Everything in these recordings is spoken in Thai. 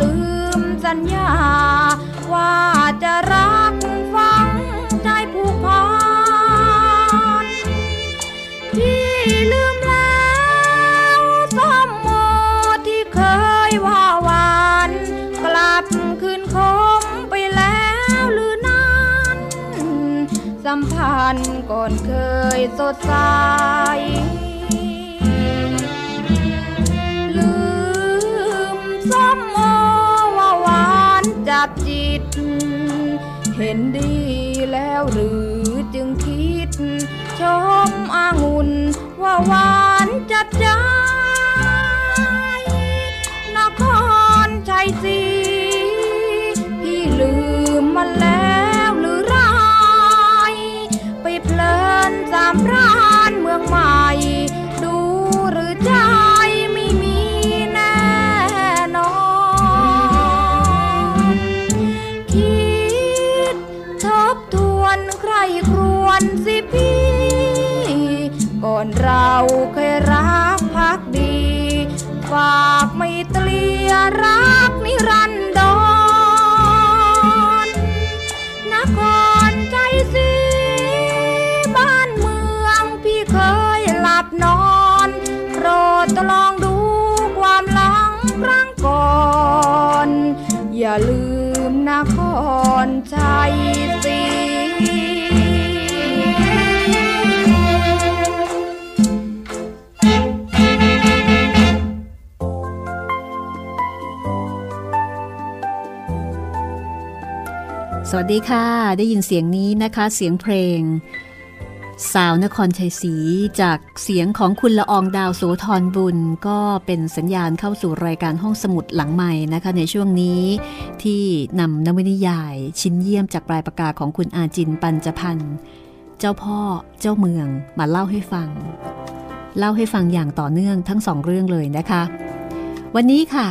ลืมสัญญา ว่าจะรักฟังใจผูกพันพี่ลืมแล้วสมโมที่เคยว่าวานกลับคืนคมไปแล้วหรือนั้นสัมพันธ์ก่อนเคยสดใส เห็นดีแล้วหรือจึงคิด ชมอางุ่นว่าหวานจัดใจนครชัยศรี อย่าลืมนครชัยศรีสวัสดีค่ะ ได้ยินเสียงนี้นะคะ เสียงเพลง สาวนครชัยศรีจากเสียงของคุณละอองดาวโสธรบุญ ก็เป็นสัญญาณเข้าสู่รายการห้องสมุดหลังใหม่นะคะ ในช่วงนี้ที่นำนวนิยายชิ้นเยี่ยมจากปลายปากกาของคุณอาจินปัญจพันธ์เจ้าพ่อเจ้าเมืองมาเล่าให้ฟัง เล่าให้ฟังอย่างต่อเนื่องทั้งสองเรื่องเลยนะคะ วันนี้ค่ะ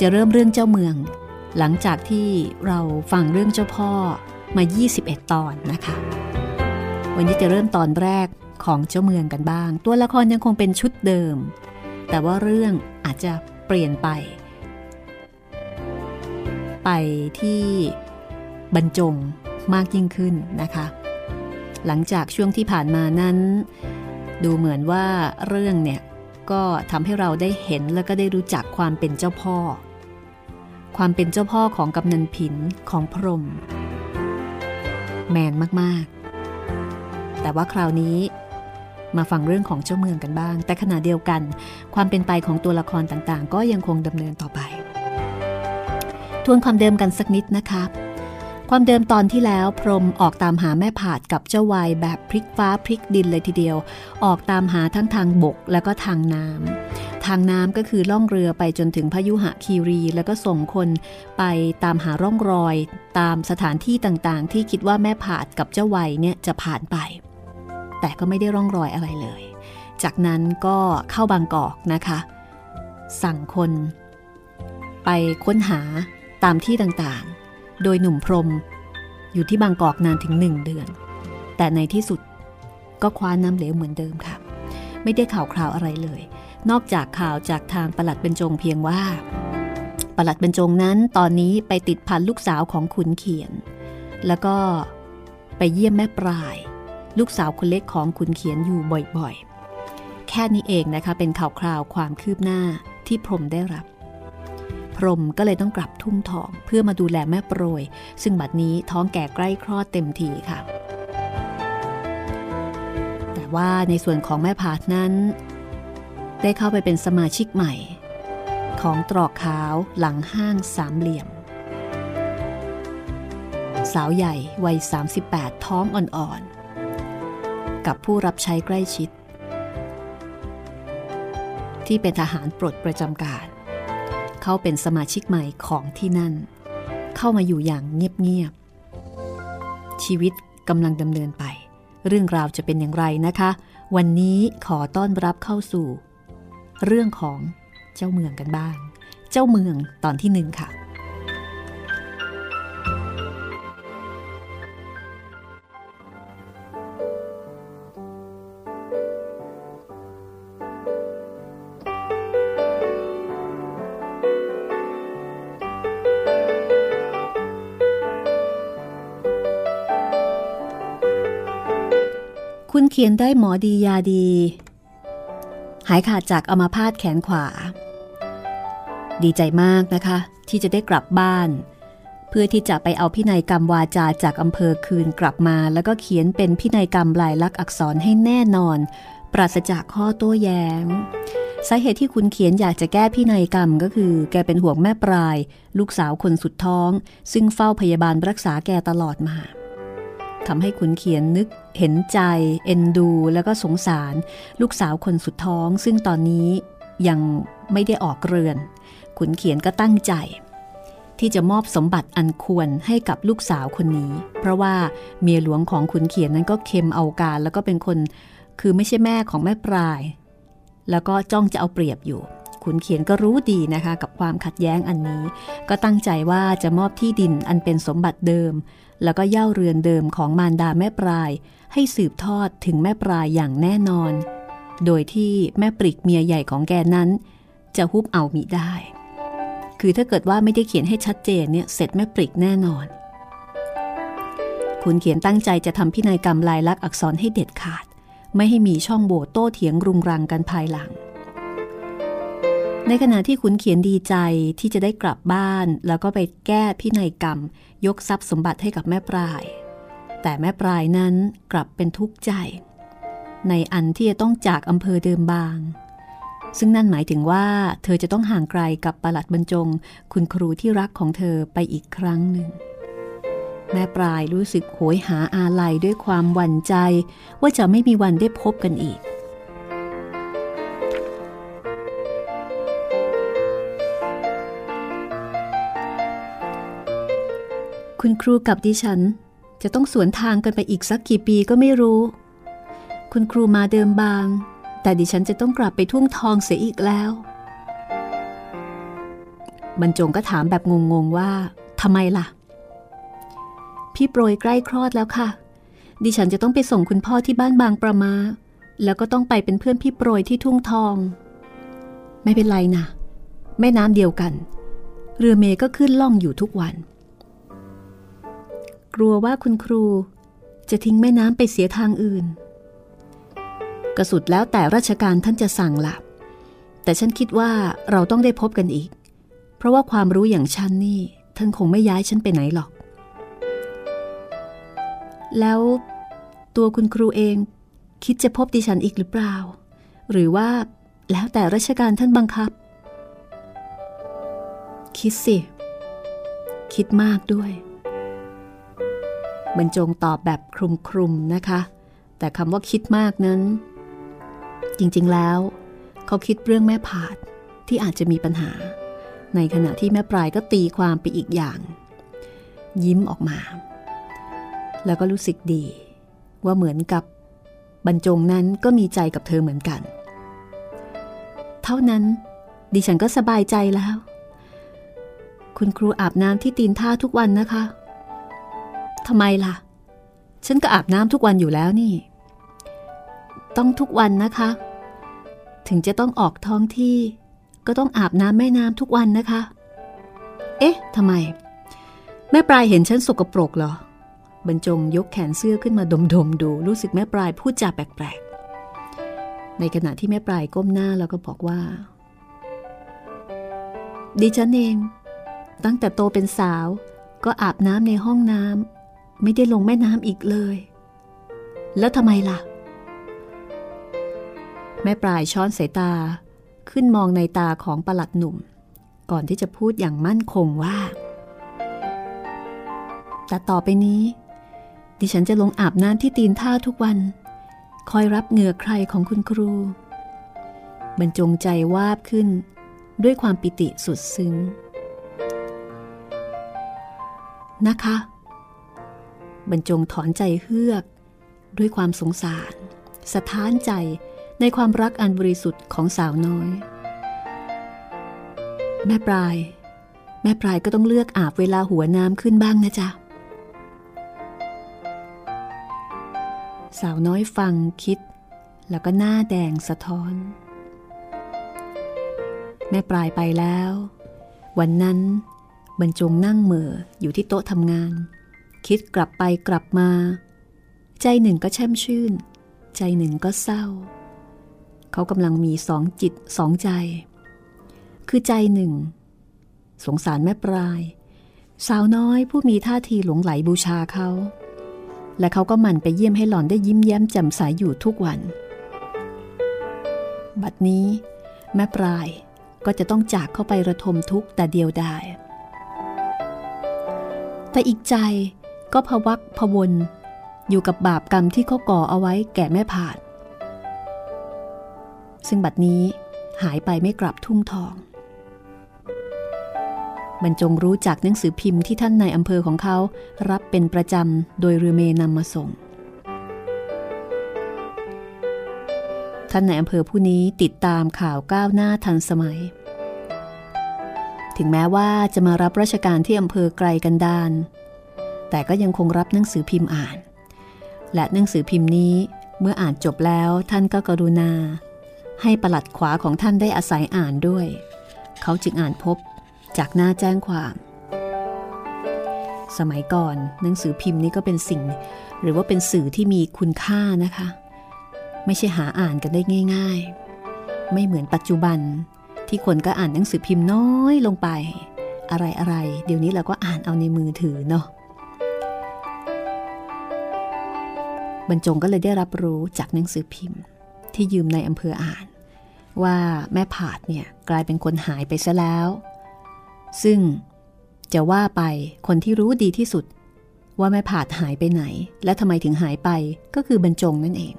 จะเริ่มเรื่องเจ้าเมือง หลังจากที่เราฟังเรื่องเจ้าพ่อมา 21 ตอนนะคะ วันนี้จะเริ่มตอนแรกของเจ้าเมืองกันบ้าง ตัวละครยังคงเป็นชุดเดิม แต่ว่าเรื่องอาจจะเปลี่ยนไป ไปที่บรรจงมากยิ่งขึ้นนะคะ หลังจากช่วงที่ผ่านมานั้น ดูเหมือนว่าเรื่องเนี่ยก็ทำให้เราได้เห็นแล้วก็ได้รู้จักความเป็นเจ้าพ่อ ความเป็นเจ้าพ่อของกำนันผินของพรม แมนมากๆ แต่ว่าคราวนี้มาฟังเรื่องของเจ้าเมืองกันบ้าง แต่ขณะเดียวกัน ความเป็นไปของตัวละครต่างๆ ก็ยังคงดำเนินต่อไป ทวนความเดิมกันสักนิดนะคะความเดิมตอนที่แล้วพรมออกตามหาแม่ผาดกับเจ้าวายแบบพลิกฟ้าพลิกดินเลยทีเดียว ออกตามหาทั้งทางบกแล้วก็ทางน้ำทางน้ำก็คือล่องเรือไปจนถึงพยุหะคีรี แล้วก็ส่งคนไปตามหาร่องรอย ตามสถานที่ต่างๆ ที่คิดว่าแม่ผาดกับเจ้าวัยเนี่ยจะผ่านไป แต่ก็ไม่ได้ร่องรอยอะไรเลย จากนั้นก็เข้าบางกอกนะคะ สั่งคน ไปค้นหาตามที่ต่างๆ โดยหนุ่มพรม อยู่ที่บางกอกนานถึงหนึ่งเดือน แต่ในที่สุดก็คว้าน้ำเหลวเหมือนเดิมค่ะ ไม่ได้ข่าวคราวอะไรเลย นอกจากข่าวจากทางประหลัดบรรจงเพียงว่าประหลัดบรรจงนั้นตอนนี้ไปติดพันลูกสาวของขุนเขียน แล้วก็ไปเยี่ยมแม่ปลาย ลูกสาวคนเล็กของขุนเขียนอยู่บ่อยๆ แค่นี้เองนะคะเป็นข่าวคราวความคืบหน้าที่พรมได้รับ พรมก็เลยต้องกลับทุ่งทองเพื่อมาดูแลแม่โปรย ซึ่งบัดนี้ท้องแก่ใกล้คลอดเต็มทีค่ะ แต่ว่าในส่วนของแม่ผาดนั้น ได้เข้าไปเป็นสมาชิกใหม่ ของตรอกขาวหลังห้างสามเหลี่ยมสาวใหญ่วัย 38 ท้องอ่อนๆ กับผู้รับใช้ใกล้ชิด ที่เป็นทหารปลดประจำการ เขาเป็นสมาชิกใหม่ของที่นั่น เข้ามาอยู่อย่างเงียบๆชีวิตกำลังดำเนินไป เรื่องราวจะเป็นอย่างไรนะคะ วันนี้ขอต้อนรับเข้าสู่ เรื่องของเจ้าเมืองกันบ้าง เจ้าเมืองตอนที่หนึ่งค่ะ เขียนได้หมอดียาดี หายขาดจากอัมาพาตแขนขวา ดีใจมากนะคะ ที่จะได้กลับบ้าน เพื่อที่จะไปเอาพินัยกรรมวาจาจากอำเภอคืนกลับมา แล้วก็เขียนเป็นพินัยกรรมลายลักษณ์อักษรให้แน่นอน ปราศจากข้อโต้แย้งสาเหตุที่คุณเขียนอยากจะแก้พินัยกรรมก็คือ แกเป็นห่วงแม่ปลาย ลูกสาวคนสุดท้อง ซึ่งเฝ้าพยาบาลรักษาแกตลอดมา ทำให้ขุนเขียนนึกเห็นใจ เอ็นดู แล้วก็สงสาร ลูกสาวคนสุดท้อง ซึ่งตอนนี้ยังไม่ได้ออกเรือน ขุนเขียนก็ตั้งใจ ที่จะมอบสมบัติอันควรให้กับลูกสาวคนนี้ เพราะว่าเมียหลวงของขุนเขียนนั้นก็เค็มเอาการ แล้วก็เป็นคนคือไม่ใช่แม่ของแม่ปลาย แล้วก็จ้องจะเอาเปรียบอยู่ขุนเขียนก็รู้ดีนะคะกับความขัดแย้งอันนี้ ก็ตั้งใจว่าจะมอบที่ดินอันเป็นสมบัติเดิม แล้วก็เย่าเรือนเดิมของมารดาแม่ปลาย ให้สืบทอดถึงแม่ปลายอย่างแน่นอน โดยที่แม่ปริกเมียใหญ่ของแกนั้น จะฮุบเอามิได้ คือถ้าเกิดว่าไม่ได้เขียนให้ชัดเจนเนี่ยเสร็จแม่ปริกแน่นอนคุณเขียนตั้งใจจะทำพินัยกรรมลายลักษณ์อักษรให้เด็ดขาด ไม่ให้มีช่องโหว่โต้เถียงรุงรังกันภายหลัง ในขณะที่ขุนเขียนดีใจที่จะได้กลับบ้าน แล้วก็ไปแก้พินัยกรรม ยกทรัพย์สมบัติให้กับแม่ปลาย แต่แม่ปลายนั้นกลับเป็นทุกข์ใจ ในอันที่จะต้องจากอำเภอเดิมบาง ซึ่งนั่นหมายถึงว่า เธอจะต้องห่างไกลกับประหลัดบรรจง คุณครูที่รักของเธอไปอีกครั้งหนึ่ง แม่ปลายรู้สึกโหยหาอาลัยด้วยความหวั่นใจ ว่าจะไม่มีวันได้พบกันอีก คุณครูกับดิฉัน จะต้องสวนทางกันไปอีกสักกี่ปีก็ไม่รู้ คุณครูมาเดิมบาง แต่ดิฉันจะต้องกลับไปทุ่งทองเสียอีกแล้ว บรรจงก็ถามแบบงงๆว่าทำไมล่ะ พี่โปรยใกล้คลอดแล้วค่ะ ดิฉันจะต้องไปส่งคุณพ่อที่บ้านบางประมา แล้วก็ต้องไปเป็นเพื่อนพี่โปรยที่ทุ่งทอง ไม่เป็นไรนะแม่น้ำเดียวกัน เรือเมก็ขึ้นล่องอยู่ทุกวัน กลัวว่าคุณครูจะทิ้งแม่น้ำไปเสียทางอื่น กระสุดแล้วแต่ราชการท่านจะสั่งละแต่ฉันคิดว่าเราต้องได้พบกันอีก เพราะว่าความรู้อย่างฉันนี่ ท่านคงไม่ย้ายฉันไปไหนหรอก แล้วตัวคุณครูเองคิดจะพบดิฉันอีกหรือเปล่า หรือว่าแล้วแต่ราชการท่านบังคับ คิดสิ คิดมากด้วย บรรจงตอบแบบคลุมๆนะคะ แต่คำว่าคิดมากนั้น จริงๆแล้ว เขาคิดเรื่องแม่ผาดที่อาจจะมีปัญหา ในขณะที่แม่ปลายก็ตีความไปอีกอย่าง ยิ้มออกมา แล้วก็รู้สึกดี ว่าเหมือนกับบรรจงนั้นก็มีใจกับเธอเหมือนกัน เท่านั้น ดิฉันก็สบายใจแล้ว คุณครูอาบน้ำที่ตีนท่าทุกวันนะคะ ทำไมล่ะ ฉันก็อาบน้ำทุกวันอยู่แล้วนี่ ต้องทุกวันนะคะ ถึงจะต้องออกท้องที่ ก็ต้องอาบน้ำแม่น้ำทุกวันนะคะ เอ๊ะทำไม แม่ปลายเห็นฉันสกปรกเหรอบรรจงยกแขนเสื้อขึ้นมาดมๆดดู รู้สึกแม่ปลายพูดจาแปลกๆ ในขณะที่แม่ปลายก้มหน้าแล้วก็บอกว่า ดิฉันเอง ตั้งแต่โตเป็นสาว ก็อาบน้ำในห้องน้ำ ไม่ได้ลงแม่น้ำอีกเลย แล้วทำไมล่ะ แม่ปลายช้อนสายตาขึ้นมองในตาของประหลัดหนุ่ม ก่อนที่จะพูดอย่างมั่นคงว่า แต่ต่อไปนี้ ดิฉันจะลงอาบน้ำที่ตีนท่าทุกวัน คอยรับเหงื่อใครของคุณครูบรรจงใจวาบขึ้น ด้วยความปิติสุดซึ้งนะคะ บรรจงถอนใจเฮือก ด้วยความสงสาร สะท้านใจในความรักอันบริสุทธิ์ของสาวน้อย แม่ปลาย แม่ปลายก็ต้องเลือกอาบเวลาหัวน้ำขึ้นบ้างนะจ๊ะ สาวน้อยฟังคิด แล้วก็หน้าแดงสะท้อน แม่ปลายไปแล้ว วันนั้นบรรจงนั่งเหม่ออยู่ที่โต๊ะทำงาน คิดกลับไปกลับมา ใจหนึ่งก็แช่มชื่น ใจหนึ่งก็เศร้า เขากำลังมีสองจิตสองใจ คือใจหนึ่ง สงสารแม่ปลาย สาวน้อยผู้มีท่าทีหลงไหลบูชาเขา และเขาก็หมั่นไปเยี่ยมให้หล่อนได้ยิ้มแย้มแจ่มใสยอยู่ทุกวัน บัดนี้ แม่ปลายก็จะต้องจากเข้าไประทมทุกข์แต่เดียวดายแต่อีกใจ ก็พวักพวนอยู่กับบาปกรรมที่เขาก่อเอาไว้แก่แม่ผาด ซึ่งบัดนี้หายไปไม่กลับทุ่งทอง บรรจงรู้จากหนังสือพิมพ์ที่ท่านในอำเภอของเขารับเป็นประจำโดยเรือเมนำมาส่ง ท่านในอำเภอผู้นี้ติดตามข่าวก้าวหน้าทันสมัย ถึงแม้ว่าจะมารับราชการที่อำเภอไกลกันดาน แต่ก็ยังคงรับหนังสือพิมพ์อ่าน และหนังสือพิมพ์นี้เมื่ออ่านจบแล้วท่านก็กรุณา ให้ประหลัดขวาของท่านได้อาศัยอ่านด้วย เขาจึงอ่านพบจากหน้าแจ้งความ สมัยก่อนหนังสือพิมพ์นี้ก็เป็นสิ่ง หรือว่าเป็นสื่อที่มีคุณค่านะคะ ไม่ใช่หาอ่านกันได้ง่าย ๆ ไม่เหมือนปัจจุบันที่คนก็อ่านหนังสือพิมพ์น้อยลงไป อะไรอะไรเดี๋ยวนี้เราก็อ่านเอาในมือถือเนาะ บรรจงก็เลยได้รับรู้จากหนังสือพิมพ์ ที่ยืมในอำเภออ่าน ว่าแม่ผาดเนี่ยกลายเป็นคนหายไปซะแล้ว ซึ่งจะว่าไปคนที่รู้ดีที่สุด ว่าแม่ผาดหายไปไหน และทำไมถึงหายไปก็คือบรรจงนั่นเอง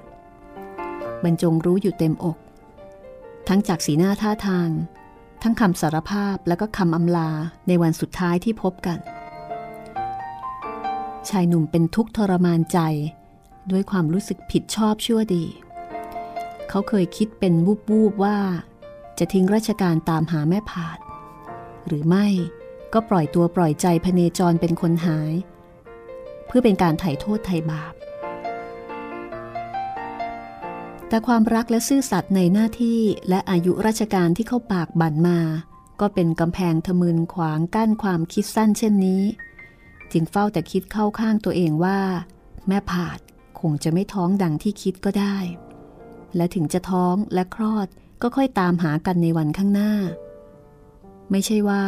บรรจงรู้อยู่เต็มอก ทั้งจากสีหน้าท่าทาง ทั้งคำสารภาพแล้วก็คำอำลาในวันสุดท้ายที่พบกัน ชายหนุ่มเป็นทุกข์ทรมานใจ ด้วยความรู้สึกผิดชอบชั่วดี เขาเคยคิดเป็นวูบวูบว่า จะทิ้งราชการตามหาแม่ผาด หรือไม่ก็ปล่อยตัวปล่อยใจพเนจรเป็นคนหาย เพื่อเป็นการไถ่โทษไถ่บาป แต่ความรักและซื่อสัตย์ในหน้าที่และอายุราชการที่เข้าปากบั่นมา ก็เป็นกำแพงทะมึนขวางกั้นความคิดสั้นเช่นนี้ จึงเฝ้าแต่คิดเข้าข้างตัวเองว่า แม่ผาด คงจะไม่ท้องดังที่คิดก็ได้ และถึงจะท้องและคลอดก็ค่อยตามหากันในวันข้างหน้า ไม่ใช่ว่า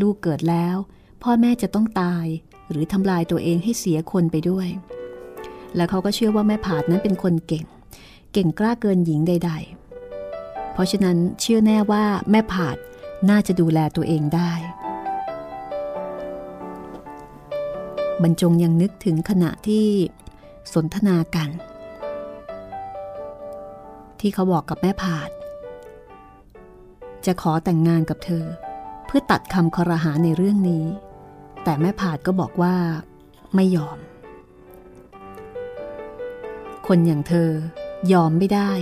ลูกเกิดแล้ว พ่อแม่จะต้องตาย หรือทำลายตัวเองให้เสียคนไปด้วย และเขาก็เชื่อว่าแม่ผาดนั้นเป็นคนเก่ง เก่งกล้าเกินหญิงใด ๆ เพราะฉะนั้นเชื่อแน่ว่าแม่ผาดน่าจะดูแลตัวเองได้บรรจงยังนึกถึงขณะที่ สนทนากัน ที่เขาบอกกับแม่ผาด จะขอแต่งงานกับเธอ เพื่อตัดคำคอรหาในเรื่องนี้ แต่แม่ผาดก็บอกว่าไม่ยอม คนอย่างเธอยอมไม่ได้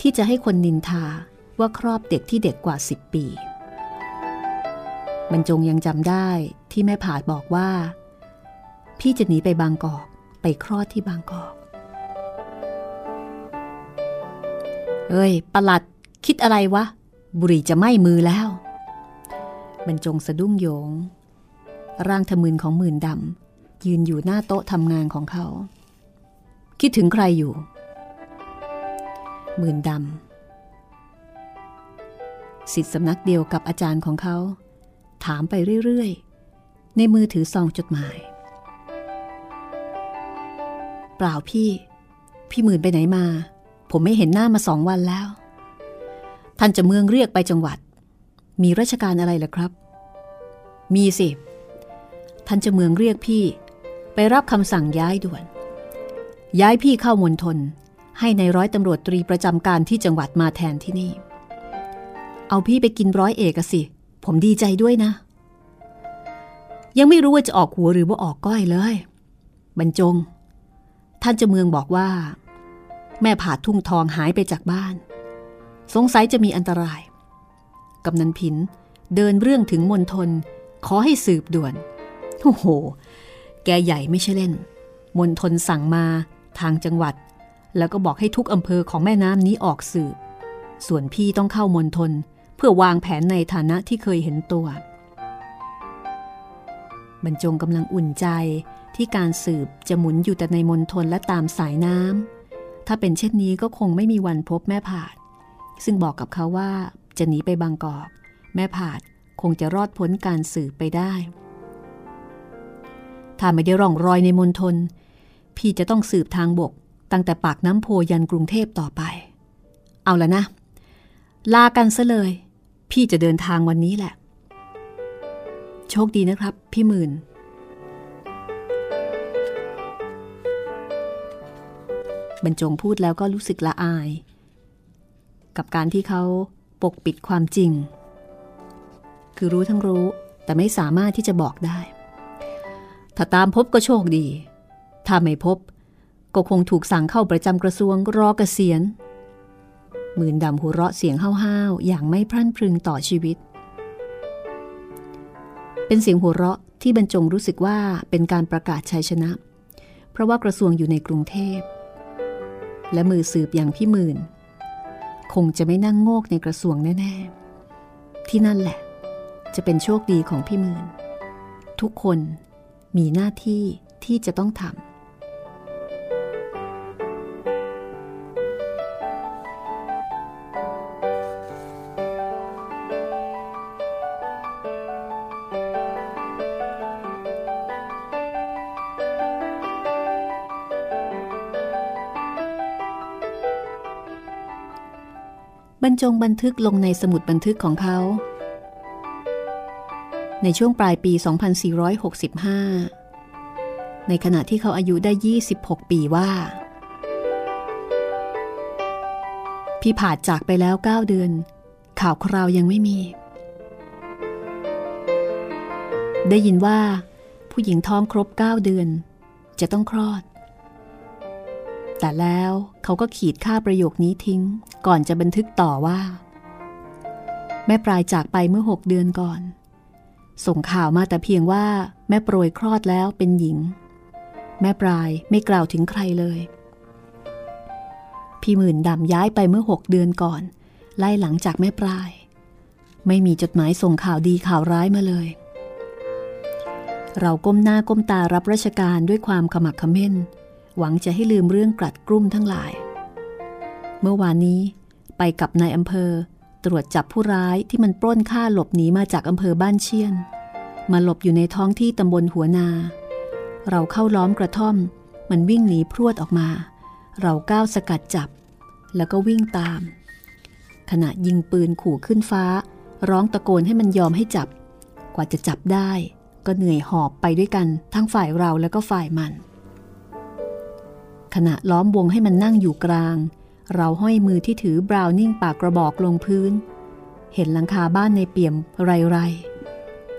ที่จะให้คนนินทาว่าครอบเด็กที่เด็กกว่าสิบปี บรรจงยังจำได้ที่แม่ผาดบอกว่า พี่จะหนีไปบางกอก ไปคลอดที่บางกอกเอ้ยประหลัดคิดอะไรวะ บุรีจะไหม้มือแล้ว บรรจงสะดุ้งโยง ร่างทะมึนของหมื่นดำยืนอยู่หน้าโต๊ะทำงานของเขา คิดถึงใครอยู่ หมื่นดำสิทธิสำนักเดียวกับอาจารย์ของเขา ถามไปเรื่อย ๆ ในมือถือซองจดหมาย เปล่าพี่ พี่หมื่นไปไหนมา ผมไม่เห็นหน้ามาสองวันแล้ว ท่านจะเมืองเรียกไปจังหวัด มีราชการอะไรล่ะครับ มีสิ ท่านจะเมืองเรียกพี่ ไปรับคำสั่งย้ายด่วน ย้ายพี่เข้ามณฑลให้ในร้อยตำรวจตรีประจำการที่จังหวัดมาแทนที่นี่ เอาพี่ไปกินร้อยเอกสิ ผมดีใจด้วยนะ ยังไม่รู้ว่าจะออกหัวหรือว่าออกก้อยเลย บรรจง ท่านเจเมืองบอกว่า แม่ผาทุ่งทองหายไปจากบ้าน สงสัยจะมีอันตราย กำนันผินเดินเรื่องถึงมณฑลขอให้สืบด่วน โอ้โห แกใหญ่ไม่ใช่เล่น มณฑลสั่งมาทางจังหวัด แล้วก็บอกให้ทุกอำเภอของแม่น้ำนี้ออกสืบ ส่วนพี่ต้องเข้ามณฑลเพื่อวางแผนในฐานะที่เคยเห็นตัว บรรจงกำลังอุ่นใจ ที่การสืบจะหมุนอยู่แต่ในมณฑลและตามสายน้ำถ้าเป็นเช่นนี้ก็คงไม่มีวันพบแม่ผาด ซึ่งบอกกับเขาว่าจะหนีไปบางกอก แม่ผาดคงจะรอดพ้นการสืบไปได้ ถ้าไม่ได้ร่องรอยในมณฑลพี่จะต้องสืบทางบก ตั้งแต่ปากน้ำโพยันกรุงเทพต่อไป เอาละนะ ลากันซะเลย พี่จะเดินทางวันนี้แหละ โชคดีนะครับ พี่หมื่น บรรจงพูดแล้วก็รู้สึกละอาย กับการที่เขาปกปิดความจริง คือรู้ทั้งรู้แต่ไม่สามารถที่จะบอกได้ ถ้าตามพบก็โชคดี ถ้าไม่พบ ก็คงถูกสั่งเข้าประจำกระทรวงรอเกษียณหมื่นดำหัวเราะเสียงห้าวๆอย่างไม่พรั่นพรึงต่อชีวิต เป็นเสียงหัวเราะที่บรรจงรู้สึกว่าเป็นการประกาศชัยชนะ เพราะว่ากระทรวงอยู่ในกรุงเทพ และมือสืบอย่างพี่หมื่น คงจะไม่นั่งโงกในกระทรวงแน่ ๆ ที่นั่นแหละ จะเป็นโชคดีของพี่หมื่น ทุกคนมีหน้าที่ที่จะต้องทำ จงบันทึกลงในสมุดบันทึกของเขา ในช่วงปลายปี 2465 ในขณะที่เขาอายุได้ 26 ปีว่า พี่ผาดจากไปแล้ว 9 เดือน ข่าวคราวยังไม่มี ได้ยินว่าผู้หญิงท้องครบ 9 เดือน จะต้องคลอด แต่แล้วเขาก็ขีดค่าประโยคนี้ทิ้ง ก่อนจะบันทึกต่อว่า แม่ปลายจากไปเมื่อหกเดือนก่อน ส่งข่าวมาแต่เพียงว่าแม่โปรยคลอดแล้วเป็นหญิง แม่ปลายไม่กล่าวถึงใครเลย พี่หมื่นดำย้ายไปเมื่อหกเดือนก่อน ไล่หลังจากแม่ปลาย ไม่มีจดหมายส่งข่าวดีข่าวร้ายมาเลย เราก้มหน้าก้มตารับราชการด้วยความขมักเขม้น หวังจะให้ลืมเรื่องกลัดกลุ้มทั้งหลาย เมื่อวานนี้ไปกับนายอำเภอ ตรวจจับผู้ร้ายที่มันปล้นฆ่าหลบหนีมาจากอำเภอบ้านเชียน มาหลบอยู่ในท้องที่ตำบลหัวนา เราเข้าล้อมกระท่อม มันวิ่งหนีพรวดออกมา เราก้าวสกัดจับ แล้วก็วิ่งตาม ขณะยิงปืนขู่ขึ้นฟ้า ร้องตะโกนให้มันยอมให้จับ กว่าจะจับได้ ก็เหนื่อยหอบไปด้วยกันทั้งฝ่ายเราแล้วก็ฝ่ายมัน ขณะล้อมวงให้มันนั่งอยู่กลาง เราห้อยมือที่ถือบราวนิ่งปากกระบอกลงพื้น เห็นหลังคาบ้านในเปี่ยมไรไร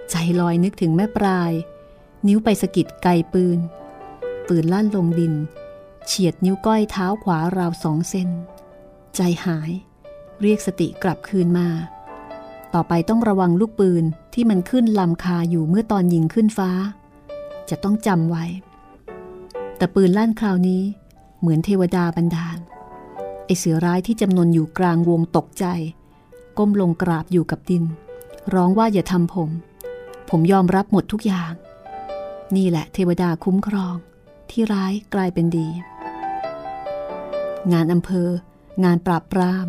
ใจลอยนึกถึงแม่ปลาย นิ้วไปสะกิดไกปืน ปืนลั่นลงดิน เฉียดนิ้วก้อยเท้าขวาราวสองเซนใจหาย เรียกสติกลับคืนมาตต่อไปต้องระวังลูกปืนที่มันขึ้นลำคาอยู่เมื่อตอนยิงขึ้นฟ้า จะต้องจำไว้ แต่ปืนลั่นคราวนี้ เหมือนเทวดาบันดาล ไอเสือร้ายที่จำนวนอยู่กลางวงตกใจ ก้มลงกราบอยู่กับดิน ร้องว่าอย่าทำผม ผมยอมรับหมดทุกอย่าง นี่แหละเทวดาคุ้มครอง ที่ร้ายกลายเป็นดี งานอำเภอ งานปราบปราม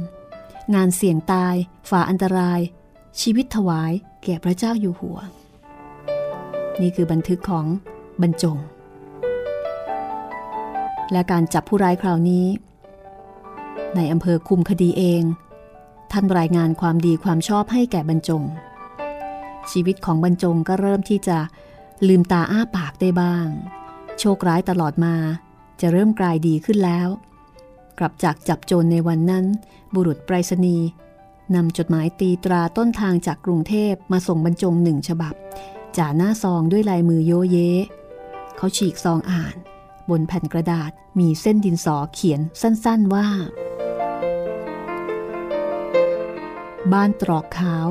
งานเสี่ยงตาย ฝ่าอันตราย ชีวิตถวาย แก่พระเจ้าอยู่หัว นี่คือบันทึกของบรรจง และการจับผู้ร้ายคราวนี้ ในอำเภอคุมคดีเอง ท่านรายงานความดีความชอบให้แก่บรรจง ชีวิตของบรรจงก็เริ่มที่จะลืมตาอ้าปากได้บ้าง โชคร้ายตลอดมาจะเริ่มกลายดีขึ้นแล้ว กลับจากจับโจรในวันนั้น บุรุษไปรษณีย์นำจดหมายตีตราต้นทางจากกรุงเทพมาส่งบรรจงหนึ่งฉบับจ่าหน้าซองด้วยลายมือโยเย เขาฉีกซองอ่าน บนแผ่นกระดาษมีเส้นดินสอเขียนสั้นๆว่า บ้านตรอกขาว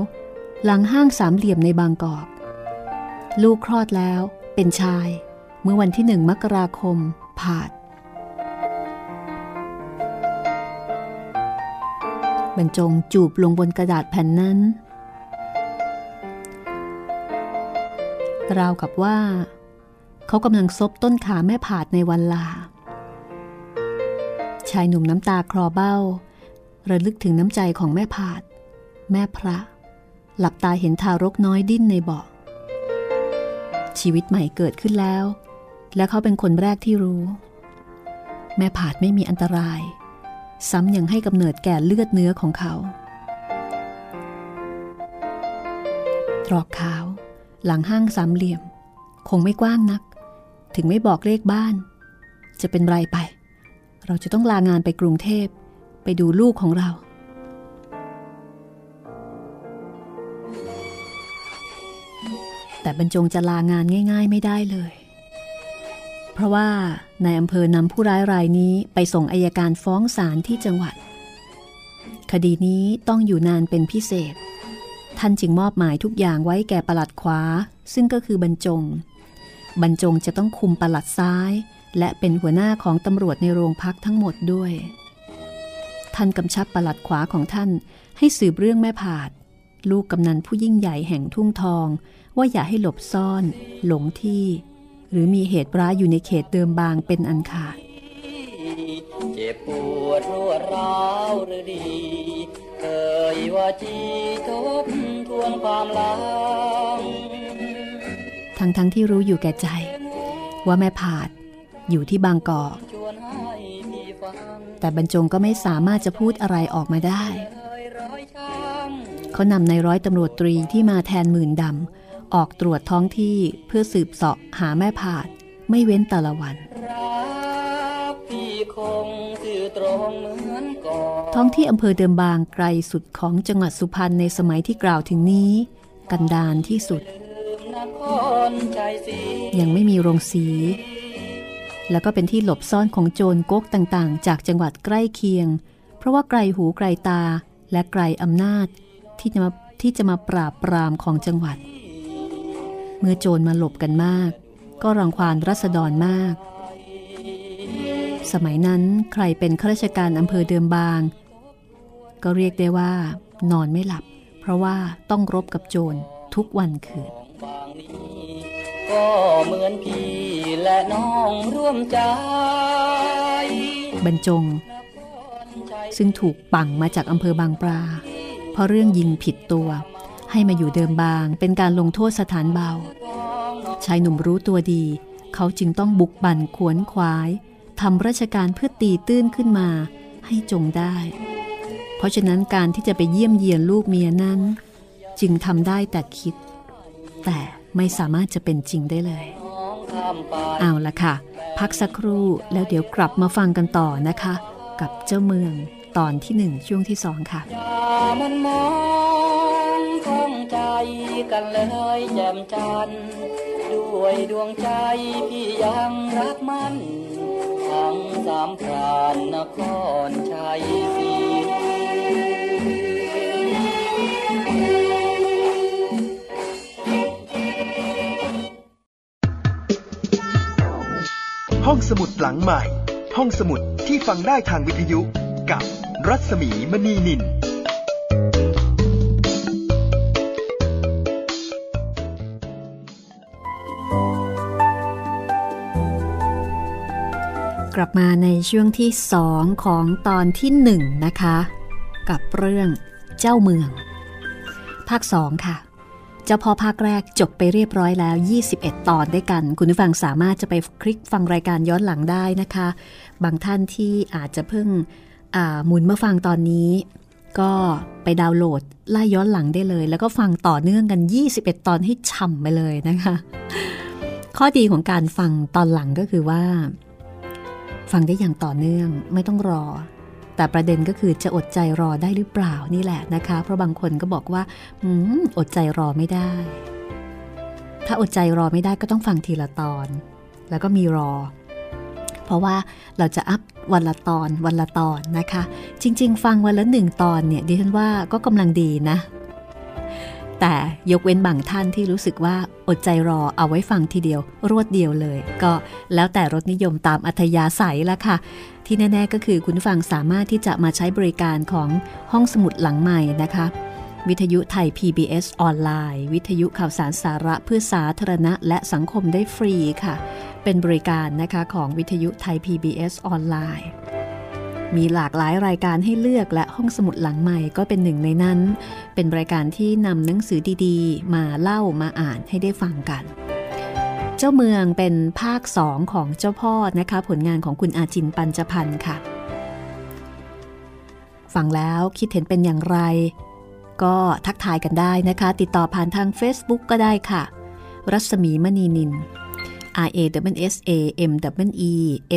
หลังห้างสามเหลี่ยมในบางกอก ลูกคลอดแล้วเป็นชาย เมื่อวันที่หนึ่งมกราคมผ่านบรรจงจูบลงบนกระดาษแผ่นนั้น ราวกับว่า เขากำลังซบต้นขาแม่ผาดในวันลา ชายหนุ่มน้ำตาคลอเบ้า ระลึกถึงน้ำใจของแม่ผาด แม่พระ หลับตาเห็นทารกน้อยดิ้นในเบาะชีวิตใหม่เกิดขึ้นแล้ว และเขาเป็นคนแรกที่รู้ แม่ผาดไม่มีอันตราย ซ้ำยังให้กำเนิดแก่เลือดเนื้อของเขาตรอกขาว หลังห้างสามเหลี่ยม คงไม่กว้างนัก ถึงไม่บอกเลขบ้าน จะเป็นไรไป เราจะต้องลางานไปกรุงเทพไปดูลูกของเรา แต่บรรจงจะลางานง่าย ๆ ไม่ได้เลย เพราะว่าในอำเภอนำผู้ร้ายรายนี้ไปส่งอายการฟ้องศาลที่จังหวัด คดีนี้ต้องอยู่นานเป็นพิเศษ ท่านจึงมอบหมายทุกอย่างไว้แก่ประหลัดขวา ซึ่งก็คือบรรจง บรรจงจะต้องคุมปลัดซ้าย และเป็นหัวหน้าของตำรวจในโรงพักทั้งหมดด้วย ท่านกำชับปลัดขวาของท่าน ให้สืบเรื่องแม่ผาด ลูกกำนันผู้ยิ่งใหญ่แห่งทุ่งทอง ว่าอย่าให้หลบซ่อน หลงที่ หรือมีเหตุร้ายอยู่ในเขตเดิมบางเป็นอันขาดเจ็บปวดรวร้าวหรือดีเคยว่าจีทบทวนความลัง ทั้งทั้งที่รู้อยู่แก่ใจ ว่าแม่ผาดอยู่ที่บางกอก แต่บรรจงก็ไม่สามารถจะพูดอะไรออกมาได้ เขานำในร้อยตำรวจตรีที่มาแทนหมื่นดำออกตรวจท้องที่เพื่อสืบเสาะหาแม่ผาดไม่เว้นแต่ละวันท้องที่อำเภอเดิมบางไกลสุดของจังหวัดสุพรรณในสมัยที่กล่าวถึงนี้ กันดารที่สุด ยังไม่มีโรงสี แล้วก็เป็นที่หลบซ่อนของโจรก๊กต่างๆ จากจังหวัดใกล้เคียง เพราะว่าไกลหูไกลตาและไกลอำนาจที่จะมาที่จะมาปราบปรามของจังหวัด เมื่อโจรมาหลบกันมาก ก็รังควานรัษฎรมาก สมัยนั้นใครเป็นข้าราชการอำเภอเดิมบาง ก็เรียกได้ว่า นอนไม่หลับ เพราะว่าต้องรบกับโจรทุกวันคืน บางนี้ ก็เหมือนพี่และน้องร่วมใจ บรรจง ซึ่งถูกปั่งมาจากอำเภอบางปลา เพราะเรื่องยิงผิดตัว ให้มาอยู่เดิมบางเป็นการลงโทษสถานเบา ชายหนุ่มรู้ตัวดี เขาจึงต้องบุกบั่นขวนขวายทำราชการเพื่อตีตื้นขึ้นมาให้จงได้ เพราะฉะนั้นการที่จะไปเยี่ยมเยียนลูกเมียนั้น จึงทำได้แต่คิด แต่ไม่สามารถจะเป็นจริงได้เลยน้องข้ามไปเอาละค่ะ พักสักครู่แล้วเดี๋ยวกลับมาฟังกันต่อนะคะ กับเจ้าเมืองตอนที่หนึ่งช่วงที่สองค่ะอย่ามันมองข้องใจกันเลยแจ่มจันทร์ด้วยดวงใจพี่ยังรักมัน ทั้งสามพรานนครชัยศรี ห้องสมุดหลังใหม่ ห้องสมุดที่ฟังได้ทางวิทยุกับรัศมีมณีนิน กลับมาในช่วงที่สองของตอนที่หนึ่งนะคะ กับเรื่องเจ้าเมือง ภาคสองค่ะ เจ้าพ่อภาคแรกจบไปเรียบร้อยแล้ว 21 ตอนด้วยกัน คุณผู้ฟังสามารถจะไปคลิกฟังรายการย้อนหลังได้นะคะ บางท่านที่อาจจะเพิ่งหมุนมาฟังตอนนี้ ก็ไปดาวน์โหลดไล่ย้อนหลังได้เลย แล้วก็ฟังต่อเนื่องกัน 21 ตอนให้ฉ่ำไปเลยนะคะ ข้อดีของการฟังตอนหลังก็คือว่า ฟังได้อย่างต่อเนื่องไม่ต้องรอ แต่ประเด็นก็คือจะอดใจรอได้หรือเปล่านี่แหละนะคะ เพราะบางคนก็บอกว่าออดใจรอไม่ได้ ถ้าอดใจรอไม่ได้ก็ต้องฟังทีละตอน แล้วก็มีรอ เพราะว่าเราจะอัพวันละตอนวันละตอนนะคะ จริง ๆ ฟังวันละหนึ่งตอนเนี่ยดิฉันว่าก็กำลังดีนะ แต่ยกเว้นบางท่านที่รู้สึกว่าอดใจรอเอาไว้ฟังทีเดียว รวดเดียวเลย ก็แล้วแต่รสนิยมตามอัธยาศัยละค่ะ ที่แน่ ๆ ก็คือคุณฟังสามารถที่จะมาใช้บริการของห้องสมุดหลังใหม่นะคะ วิทยุไทย PBS ออนไลน์ วิทยุข่าวสารสาระเพื่อสาธารณะ และสังคมได้ฟรีค่ะ เป็นบริการนะคะของวิทยุไทย PBS ออนไลน์ มีหลากหลายรายการให้เลือกและห้องสมุดหลังใหม่ก็เป็นหนึ่งในนั้น เป็นรายการที่นำหนังสือดีๆ มาเล่ามาอ่านให้ได้ฟังกัน เจ้าเมืองเป็นภาคสองของเจ้าพ่อนะคะ ผลงานของคุณอาจินปัญจพันธ์ค่ะ ฟังแล้วคิดเห็นเป็นอย่างไร ก็ทักทายกันได้นะคะ ติดต่อผ่านทาง Facebook ก็ได้ค่ะ รัศมีมณีนิน R A W S A M W E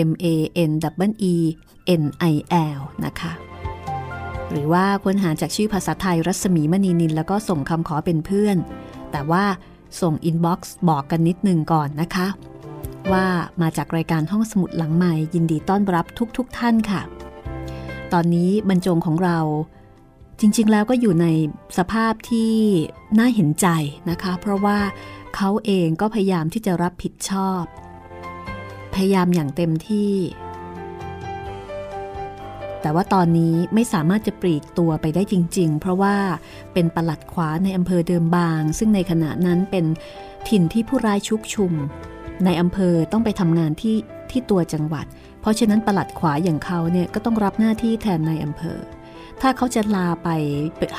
M A N W E N I L นะคะ หรือว่าค้นหาจากชื่อภาษาไทยรัศมีมณีนิน แล้วก็ส่งคำขอเป็นเพื่อน แต่ว่าส่ง inbox บอกกันนิดนึงก่อนนะคะ ว่ามาจากรายการห้องสมุดหลังใหม่ ยินดีต้อนรับทุกๆทท่านค่ะ ตอนนี้บรรจงของเราจริงๆ แล้วก็อยู่ในสภาพที่น่าเห็นใจนะคะ เพราะว่าเขาเองก็พยายามที่จะรับผิดชอบ พยายามอย่างเต็มที่ แต่ว่าตอนนี้ไม่สามารถจะปลีกตัวไปได้จริง ๆ เพราะว่าเป็นปลัดขวาในอำเภอเดิมบาง ซึ่งในขณะนั้นเป็นถิ่นที่ผู้ร้ายชุกชุม ในอำเภอต้องไปทำงานที่ที่ตัวจังหวัด เพราะฉะนั้นปลัดขวาอย่างเขาเนี่ยก็ต้องรับหน้าที่แทนในอำเภอ ถ้าเขาจะลาไป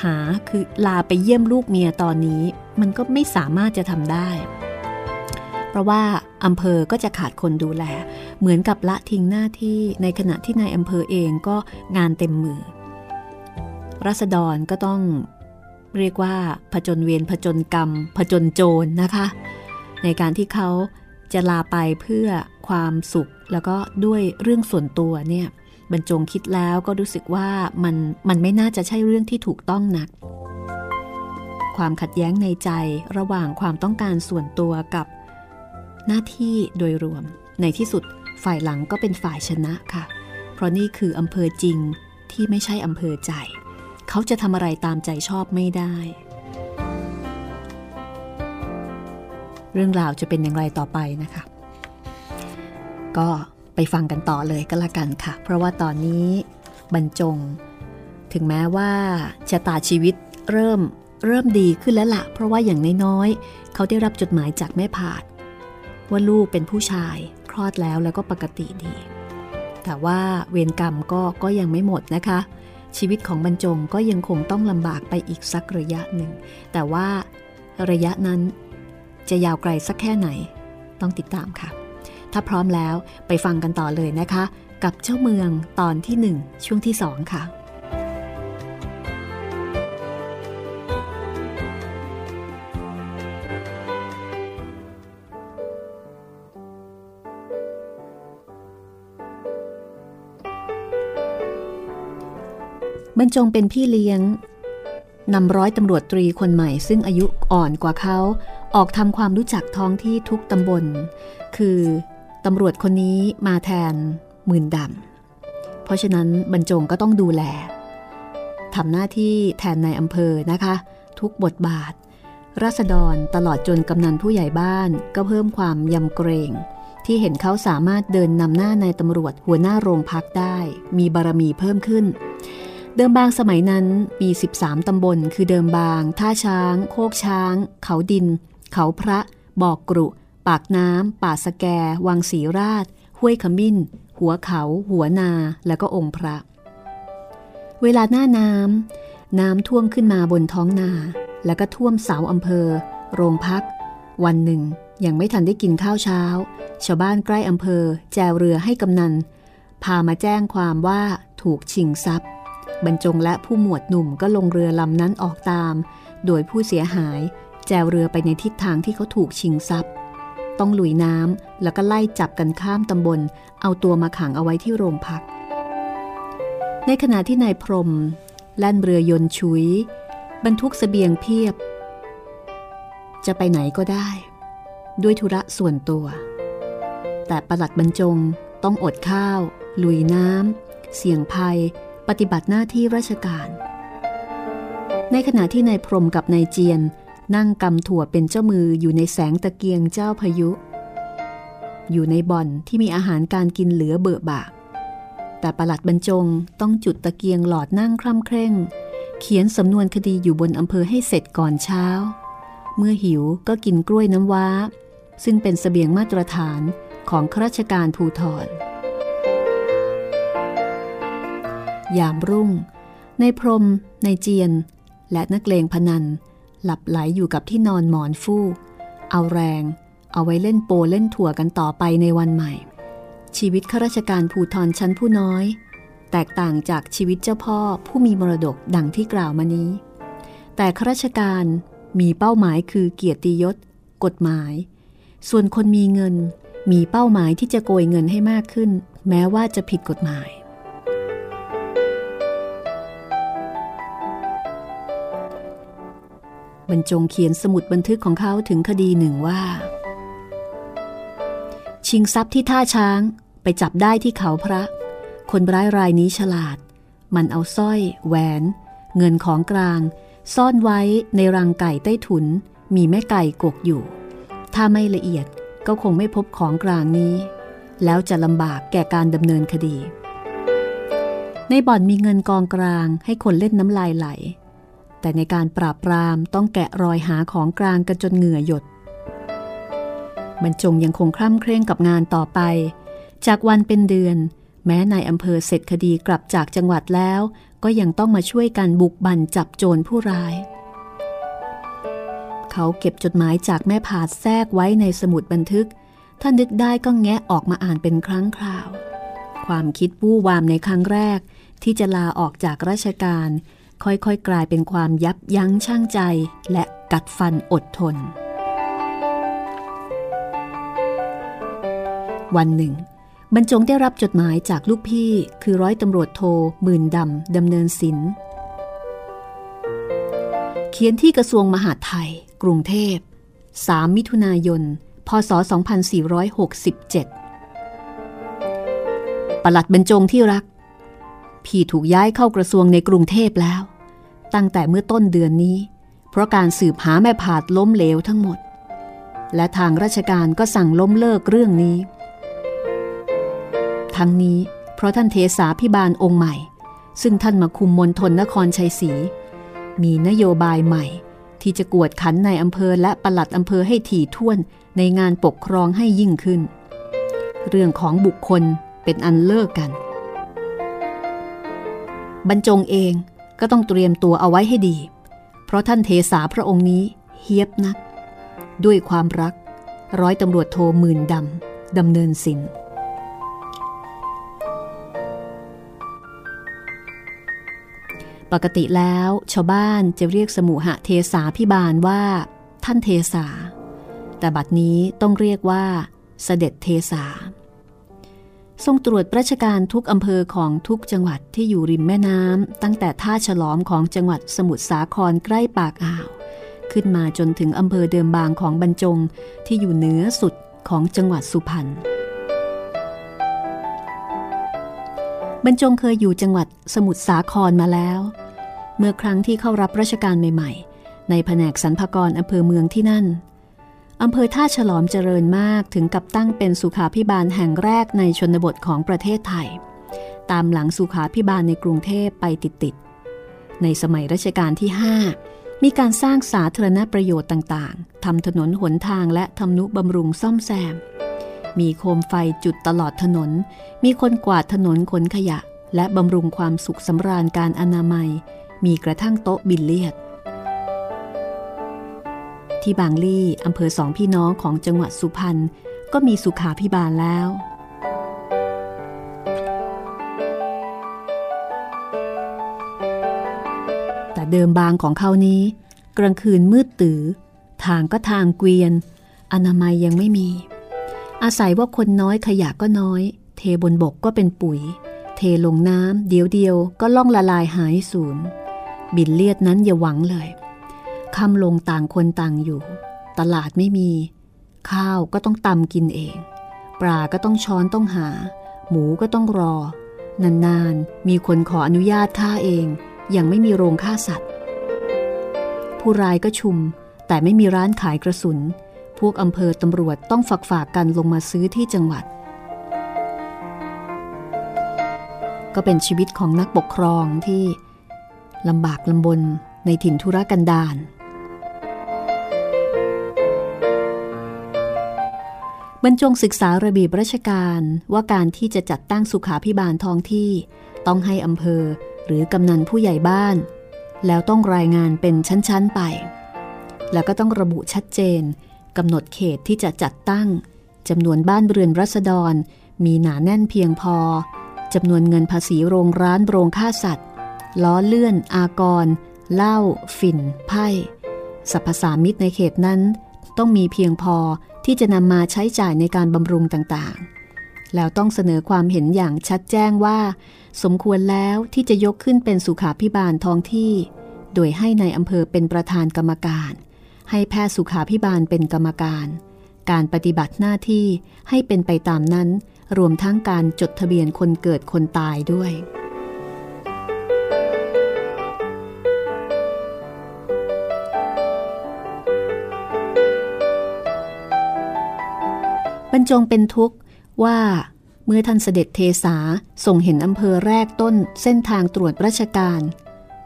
หาคือลาไปเยี่ยมลูกเมียตอนนี้ มันก็ไม่สามารถจะทำได้ เพราะว่าอำเภอก็จะขาดคนดูแล เหมือนกับละทิ้งหน้าที่ในขณะที่นายอำเภอเองก็งานเต็มมือ รัษฎรก็ต้องเรียกว่าผจญเวรผจญกรรม ผจญโจรนะคะ ในการที่เขาจะลาไปเพื่อความสุขแล้วก็ด้วยเรื่องส่วนตัวเนี่ยบรรจงคิดแล้วก็รู้สึกว่ามันมันไม่น่าจะใช่เรื่องที่ถูกต้องนัก ความขัดแย้งในใจระหว่างความต้องการส่วนตัวกับ หน้าที่โดยรวม ในที่สุดฝ่ายหลังก็เป็นฝ่ายชนะค่ะ เพราะนี่คืออำเภอจริงที่ไม่ใช่อำเภอใจ เขาจะทำอะไรตามใจชอบไม่ได้ เรื่องราวจะเป็นอย่างไรต่อไปนะคะ ก็ไปฟังกันต่อเลยก็แล้วกันค่ะ เพราะว่าตอนนี้บรรจง ถึงแม้ว่าชะตาชีวิตเริ่มเริ่มดีขึ้นแล้วละเพราะว่าอย่างน้อยๆ เขาได้รับจดหมายจากแม่ผาด ว่าลูกเป็นผู้ชายคลอดแล้วแล้วก็ปกติดี แต่ว่าเวรกรรมก็ก็ยังไม่หมดนะคะ ชีวิตของบรรจงก็ยังคงต้องลำบากไปอีกสักระยะหนึ่ง แต่ว่าระยะนั้นจะยาวไกลสักแค่ไหน ต้องติดตามค่ะ ถ้าพร้อมแล้วไปฟังกันต่อเลยนะคะ กับเจ้าเมืองตอนที่หนึ่งช่วงที่สองค่ะ บรรจงเป็นพี่เลี้ยงนำร้อยตำรวจตรีคนใหม่ซึ่งอายุอ่อนกว่าเขาออกทำความรู้จักท้องที่ทุกตำบล คือตำรวจคนนี้มาแทนหมื่นดำเพราะฉะนั้นบรรจงก็ต้องดูแลทำหน้าที่แทนในอำเภอนะคะ ทุกบทบาทรัษฎรตลอดจนกำนันผู้ใหญ่บ้านก็เพิ่มความยำเกรง ที่เห็นเขาสามารถเดินนำหน้านายตำรวจหัวหน้าโรงพักได้ มีบารมีเพิ่มขึ้น เดิมบางสมัยนั้นมี 13 ตำบล คือเดิมบาง ท่าช้าง โคกช้าง เขาดิน เขาพระ บอกกรุ ปากน้ำ ป่าสแก วังสีราช ห้วยขมิ้น หัวเขา หัวนา แล้วก็องค์พระ เวลาหน้าน้ำ น้ำท่วมขึ้นมาบนท้องนา แล้วก็ท่วมเสาอำเภอ โรงพัก วันหนึ่ง ยังไม่ทันได้กินข้าวเช้า ชาวบ้านใกล้อำเภอ แจวเรือให้กำนัน พามาแจ้งความว่าถูกชิงทรัพย์ บรรจงและผู้หมวดหนุ่มก็ลงเรือลำนั้นออกตาม โดยผู้เสียหายแจวเรือไปในทิศทางที่เขาถูกชิงทรัพย์ ต้องลุยน้ำแล้วก็ไล่จับกันข้ามตำบล เอาตัวมาขังเอาไว้ที่โรงพัก ในขณะที่นายพรมแล่นเรือยนต์ชุย บรรทุกสเสบียงเพียบ จะไปไหนก็ได้ ด้วยธุระส่วนตัว แต่ประหลัดบรรจงต้องอดข้าว ลุยน้ำเสี่ยงภัย ปฏิบัติหน้าที่ราชการ ในขณะที่นายพรมกับนายเจียน นั่งกำถั่วเป็นเจ้ามืออยู่ในแสงตะเกียงเจ้าพายุ อยู่ในบ่อนที่มีอาหารการกินเหลือเบื่อบาก แต่ประหลัดบรรจงต้องจุดตะเกียงหลอดนั่งคร่ำเคร่ง เขียนสำนวนคดีอยู่บนอำเภอให้เสร็จก่อนเช้า เมื่อหิวก็กินกล้วยน้ำว้า ซึ่งเป็นสเสบียงมาตรฐานของข้าราชการภูทร ยามรุ่ง ในพรม ในเจียน และนักเลงพนัน หลับไหลอยู่กับที่นอนหมอนฟูกเอาแรง เอาไว้เล่นโปเล่นถั่วกันต่อไปในวันใหม่ ชีวิตข้าราชการภูทรชั้นผู้น้อย แตกต่างจากชีวิตเจ้าพ่อผู้มีมรดกดังที่กล่าวมานี้ แต่ข้าราชการมีเป้าหมายคือเกียรติยศ กฎหมาย ส่วนคนมีเงินมีเป้าหมายที่จะโกยเงินให้มากขึ้น แม้ว่าจะผิดกฎหมาย บรรจงเขียนสมุดบันทึกของเขาถึงคดีหนึ่งว่า ชิงทรัพย์ที่ท่าช้างไปจับได้ที่เขาพระ คนร้ายรายนี้ฉลาด มันเอาสร้อย แหวน เงินของกลาง ซ่อนไว้ในรังไก่ใต้ถุน มีแม่ไก่กกอยู่ ถ้าไม่ละเอียดก็คงไม่พบของกลางนี้ แล้วจะลำบากแก่การดำเนินคดี ในบ่อนมีเงินกองกลางให้คนเล่นน้ำลายไหล แต่ในการปราบปรามต้องแกะรอยหาของกลางกันจนเหงื่อหยด บรรจงยังคงคล่ำเคร่งกับงานต่อไป จากวันเป็นเดือน แม้นายอำเภอเสร็จคดีกลับจากจังหวัดแล้ว ก็ยังต้องมาช่วยกันบุกบั่นจับโจรผู้ร้าย เขาเก็บจดหมายจากแม่ผาดแทรกไว้ในสมุดบันทึก ถ้านึกได้ก็แงะออกมาอ่านเป็นครั้งคราว ความคิดวู่วามในครั้งแรกที่จะลาออกจากราชการ ค่อยๆกลายเป็นความยับยั้งชั่งใจ และกัดฟันอดทน วันหนึ่ง บรรจงได้รับจดหมายจากลูกพี่คือร้อยตำรวจโทหมื่นดำดำเนินศิลเขียนที่กระทรวงมหาดไทย กรุงเทพ 3 มิถุนายน พศ 2467 ประหลัดบรรจงที่รัก พี่ถูกย้ายเข้ากระทรวงในกรุงเทพแล้ว ตั้งแต่เมื่อต้นเดือนนี้ เพราะการสืบหาแม่ผาดล้มเหลวทั้งหมด และทางราชการก็สั่งล้มเลิกเรื่องนี้ ทั้งนี้เพราะท่านเทสาพิบาลองค์ใหม่ ซึ่งท่านมาคุมมณฑลนครชัยศรีมีนโยบายใหม่ ที่จะกวดขันในอำเภอและปลัดอำเภอให้ถี่ถ้วนในงานปกครองให้ยิ่งขึ้น เรื่องของบุคคลเป็นอันเลิกกัน บรรจงเอง ก็ต้องเตรียมตัวเอาไว้ให้ดี เพราะท่านเทสาพระองค์นี้เฮียบนัก ด้วยความรัก ร้อยตำรวจโทหมื่นดำดำเนินสินปกติแล้วชาวบ้านจะเรียกสมุหะเทสาพิบาลว่า ท่านเทสา แต่บัดนี้ต้องเรียกว่า เสด็จเทสา ทรงตรวจราชการทุกอำเภอของทุกจังหวัดที่อยู่ริมแม่น้ำตั้งแต่ท่าฉลอมของจังหวัดสมุทรสาครใกล้ปากอ่าว ขึ้นมาจนถึงอำเภอเดิมบางของบรรจงที่อยู่เหนือสุดของจังหวัดสุพรรณบรรจงเคยอยู่จังหวัดสมุทรสาครมาแล้ว เมื่อครั้งที่เข้ารับราชการใหม่ ๆ ในแผนกสรรพากรอำเภอเมืองที่นั่น อำเภอท่าฉลอมเจริญมากถึงกับตั้งเป็นสุขาพิบาลแห่งแรกในชนบทของประเทศไทย ตามหลังสุขาพิบาลในกรุงเทพไปติดๆในสมัยรัชกาลที่ 5 มีการสร้างสาธารณประโยชน์ต่างๆทำถนนหนทางและทำนุบำรุงซ่อมแซม มีโคมไฟจุดตลอดถนน มีคนกวาดถนนขนขยะ และบำรุงความสุขสำราญการอนามัย มีกระทั่งโต๊ะบิลเลียด ที่บางลี่อำเภอสองพี่น้องของจังหวัดสุพรรณก็มีสุขาพิบาลแล้ว แต่เดิมบางของเขานี้ กลางคืนมืดตื้อทางก็ทางเกวียน อนามัยยังไม่มี อาศัยว่าคนน้อยขยะก็น้อย เทบนบกก็เป็นปุ๋ย เทลงน้ำเดียวเดียวก็ล่องละลายหายสูญบินเลียดนั้นอย่าหวังเลย ค่ำลงต่างคนต่างอยู่ ตลาดไม่มี ข้าวก็ต้องตำกินเอง ปลาก็ต้องช้อนต้องหา หมูก็ต้องรอ นานๆ มีคนขออนุญาตฆ่าเอง ยังไม่มีโรงฆ่าสัตว์ ผู้ร้ายก็ชุม แต่ไม่มีร้านขายกระสุน พวกอำเภอตำรวจต้องฝักฝากกันลงมาซื้อที่จังหวัด ก็เป็นชีวิตของนักปกครองที่ลำบากลำบนในถิ่นธุรกันดาร บรรจงศึกษาระเบียบราชการว่าการที่จะจัดตั้งสุขาพิบาลท้องที่ ต้องให้อำเภอหรือกำนันผู้ใหญ่บ้าน แล้วต้องรายงานเป็นชั้น ๆ ไป แล้วก็ต้องระบุชัดเจนกำหนดเขตที่จะจัดตั้งจำนวนบ้านเรือนรัษฎรมีหนาแน่นเพียงพอจำนวนเงินภาษีโรงร้านโรงฆ่าสัตว์ ล้อเลื่อน อากร เหล้า ฝิ่น ไพ่สรรพสามิตในเขตนั้น ต้องมีเพียงพอ ที่จะนำมาใช้จ่ายในการบำรุงต่างๆ แล้วต้องเสนอความเห็นอย่างชัดแจ้งว่า สมควรแล้วที่จะยกขึ้นเป็นสุขาพิบาลท้องที่ โดยให้ในอำเภอเป็นประธานกรรมการ ให้แพทย์สุขาพิบาลเป็นกรรมการ การปฏิบัติหน้าที่ให้เป็นไปตามนั้น รวมทั้งการจดทะเบียนคนเกิดคนตายด้วย บรรจงเป็นทุกข์ว่าเมื่อท่านเสด็จเทสาส่งเห็นอำเภอแรกต้นเส้นทางตรวจราชการ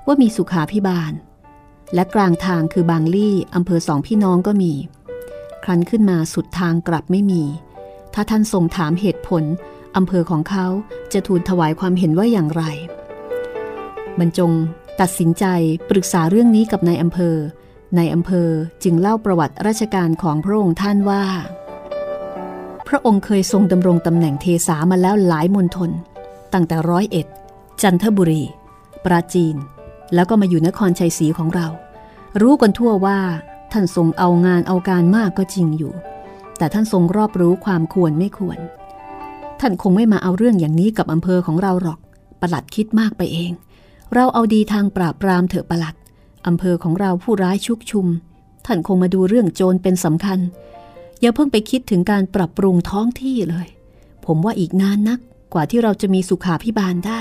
ว่ามีสุขาพิบาล และกลางทางคือบางลี่อำเภอสองพี่น้องก็มี ครั้นขึ้นมาสุดทางกลับไม่มี ถ้าท่านทรงถามเหตุผลอำเภอของเขาจะทูลถวายความเห็นว่าอย่างไร บรรจงตัดสินใจปรึกษาเรื่องนี้กับนายอำเภอในอำเภอจึงเล่าประวัติราชการของพระองค์ท่านว่า ระองค์เคยทรงดำรงตำแหน่งเทสามาแล้วหลายมณฑลตั้งแต่ร้อยเอ็ด จันทบุรี ปราจีน แล้วก็มาอยู่นครชัยศรีของเรา รู้กันทั่วว่า ท่านทรงเอางานเอาการมากก็จริงอยู่ แต่ท่านทรงรอบรู้ความควรไม่ควร ท่านคงไม่มาเอาเรื่องอย่างนี้กับอำเภอของเราหรอก ประหลัดคิดมากไปเอง เราเอาดีทางปราบปรามเถอะประหลัดอำเภอของเราผู้ร้ายชุกชุม ท่านคงมาดูเรื่องโจรเป็นสำคัญ อย่าเพิ่งไปคิดถึงการปรับปรุงท้องที่เลย ผมว่าอีกนานนักกว่าที่เราจะมีสุขาพิบาลได้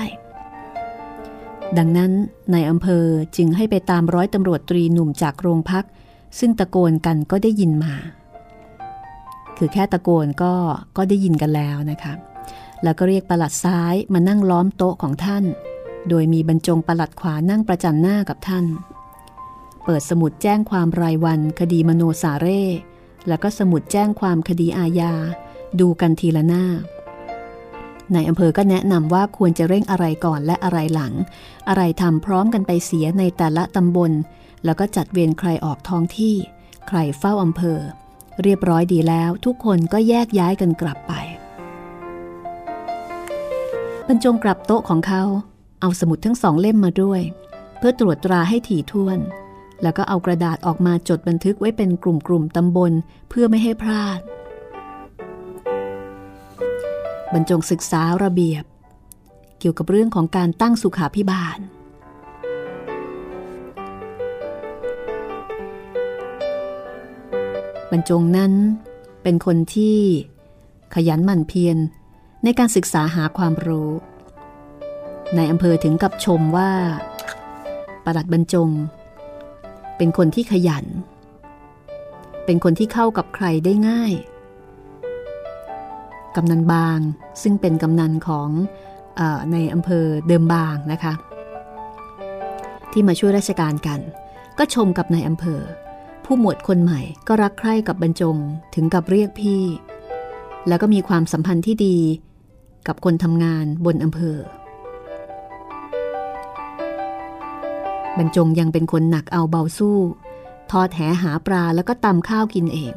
ดังนั้นในอำเภอจึงให้ไปตามร้อยตำรวจตรีหนุ่มจากโรงพัก ซึ่งตะโกนกันก็ได้ยินมา คือแค่ตะโกนก็ก็ได้ยินกันแล้วนะคะ แล้วก็เรียกประหลัดซ้ายมานั่งล้อมโต๊ะของท่าน โดยมีบรรจงประหลัดขวานั่งประจันหน้ากับท่าน เปิดสมุดแจ้งความรายวันคดีมโนสาเร่ แล้วก็สมุดแจ้งความคดีอาญา ดูกันทีละหน้า ในอำเภอก็แนะนำว่าควรจะเร่งอะไรก่อนและอะไรหลัง อะไรทำพร้อมกันไปเสียในแต่ละตำบล แล้วก็จัดเวรใครออกท้องที่ ใครเฝ้าอำเภอ เรียบร้อยดีแล้ว ทุกคนก็แยกย้ายกันกลับไปบรรจงกลับโต๊ะของเขา เอาสมุดทั้งสองเล่มมาด้วย เพื่อตรวจตราให้ถี่ถ้วน แล้วก็เอากระดาษออกมาจดบันทึกไว้เป็นกลุ่มๆตำบลเพื่อไม่ให้พลาด บรรจงศึกษาระเบียบ เกี่ยวกับเรื่องของการตั้งสุขาพิบาล บรรจงนั้นเป็นคนที่ขยันหมั่นเพียรในการศึกษาหาความรู้ ในอำเภอถึงกับชมว่า ประหลัดบรรจง เป็นคนที่ขยัน เป็นคนที่เข้ากับใครได้ง่าย กำนันบางซึ่งเป็นกำนันของอในอำเภอเดิมบางนะคะ ที่มาช่วยราชการกัน ก็ชมกับนายอำเภอ ผู้หมวดคนใหม่ก็รักใคร่กับบรรจงถึงกับเรียกพี่ แล้วก็มีความสัมพันธ์ที่ดีกับคนทำงานบนอำเภอ บรรจงยังเป็นคนหนักเอาเบาสู้ ทอดแหหาปลาแล้วก็ตำข้าวกินเอง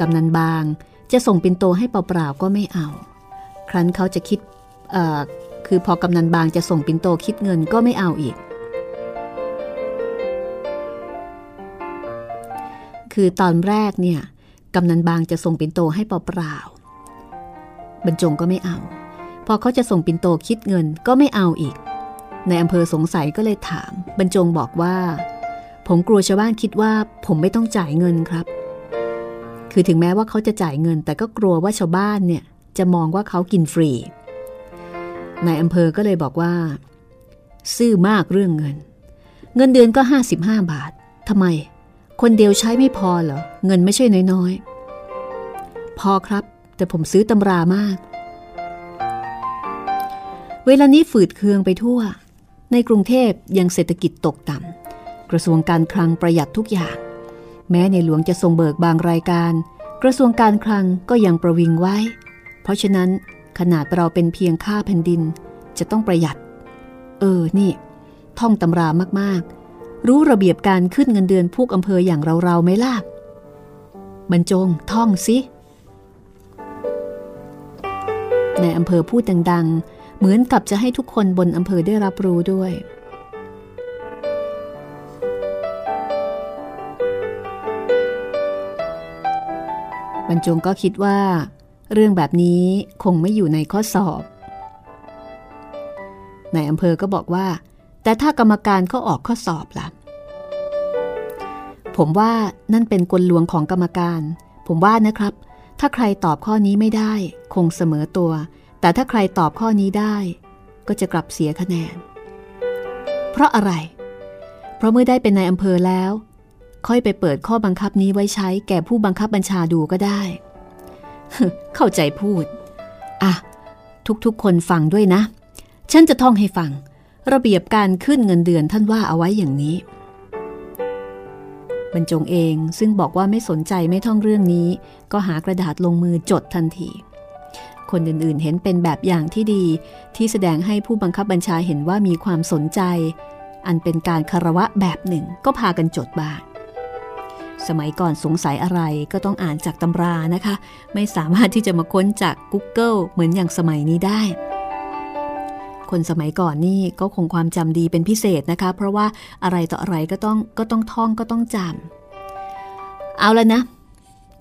กำนันบางจะส่งปินโตให้เปล่าๆก็ไม่เอา ครั้นเขาจะคิดคือพอกำนันบางจะส่งปินโตคิดเงินก็ไม่เอาอีก คือตอนแรกเนี่ยกำนันบางจะส่งปินโตให้เปล่าๆบรรจงก็ไม่เอา พอเขาจะส่งปินโตคิดเงินก็ไม่เอาอีก ในอำเภอสงสัยก็เลยถาม บรรจงบอกว่า ผมกลัวชาวบ้านคิดว่าผมไม่ต้องจ่ายเงินครับ คือถึงแม้ว่าเขาจะจ่ายเงิน แต่ก็กลัวว่าชาวบ้านเนี่ยจะมองว่าเขากินฟรีนายอำเภอก็เลยบอกว่า ซื่อมากเรื่องเงิน เงินเดือนก็ 55 บาททำไม คนเดียวใช้ไม่พอเหรอ เงินไม่ใช่น้อยๆ พอครับ แต่ผมซื้อตำรามาก เวลานี้ฝืดเคืองไปทั่ว ในกรุงเทพยังเศรษฐกิจตกต่ำ กระทรวงการคลังประหยัดทุกอย่าง แม้ในหลวงจะทรงเบิกบางรายการ กระทรวงการคลังก็ยังประวิงไว้ เพราะฉะนั้นขนาดเราเป็นเพียงข้าแผ่นดิน จะต้องประหยัด เออ นี่ ท่องตำรามากๆ รู้ระเบียบการขึ้นเงินเดือนพวกอำเภออย่างเราๆไหมล่ะบรรจงท่องสิในอำเภอพูดดังๆ เหมือนกับจะให้ทุกคนบนอำเภอได้รับรู้ด้วย บรรจงก็คิดว่า เรื่องแบบนี้คงไม่อยู่ในข้อสอบนายอำเภอก็บอกว่า แต่ถ้ากรรมการเขาออกข้อสอบล่ะ ผมว่านั่นเป็นกลลวงของกรรมการ ผมว่านะครับ ถ้าใครตอบข้อนี้ไม่ได้ คงเสมอตัว แต่ถ้าใครตอบข้อนี้ได้ก็จะกลับเสียคะแนน เพราะอะไร เพราะเมื่อได้เป็นนายอำเภอแล้ว ค่อยไปเปิดข้อบังคับนี้ไว้ใช้แก่ผู้บังคับบัญชาดูก็ได้ เข้าใจพูด อะ ทุกๆคนฟังด้วยนะ ฉันจะท่องให้ฟัง ระเบียบการขึ้นเงินเดือนท่านว่าเอาไว้อย่างนี้ บรรจงเองซึ่งบอกว่าไม่สนใจไม่ท่องเรื่องนี้ ก็หากระดาษลงมือจดทันที คนอื่นๆ เห็นเป็นแบบอย่างที่ดี ที่แสดงให้ผู้บังคับบัญชาเห็นว่ามีความสนใจ อันเป็นการคารวะแบบหนึ่งก็พากันจดบ้างสมัยก่อนสงสัยอะไรก็ต้องอ่านจากตำรานะคะ ไม่สามารถที่จะมาค้นจาก Google เหมือนอย่างสมัยนี้ได้ คนสมัยก่อนนี่ก็คงความจำดีเป็นพิเศษนะคะ เพราะว่าอะไรต่ออะไรก็ต้องก็ต้องท่องก็ต้องจำเอาแล้วนะ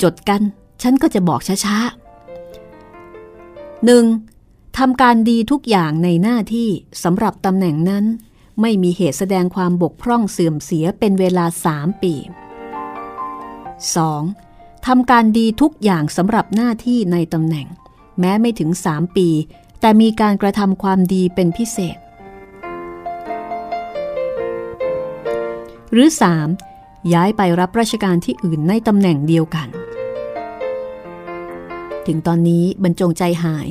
จดกัน ฉันก็จะบอกช้าๆ หนึ่งทำการดีทุกอย่างในหน้าที่สำหรับตำแหน่งนั้น ไม่มีเหตุแสดงความบกพร่องเสื่อมเสียเป็นเวลาสามปี 2. ทำการดีทุกอย่างสำหรับหน้าที่ในตำแหน่ง แม้ไม่ถึง 3 ปี แต่มีการกระทำความดีเป็นพิเศษ หรือ 3. ย้ายไปรับราชการที่อื่นในตำแหน่งเดียวกัน ถึงตอนนี้บรรจงใจหาย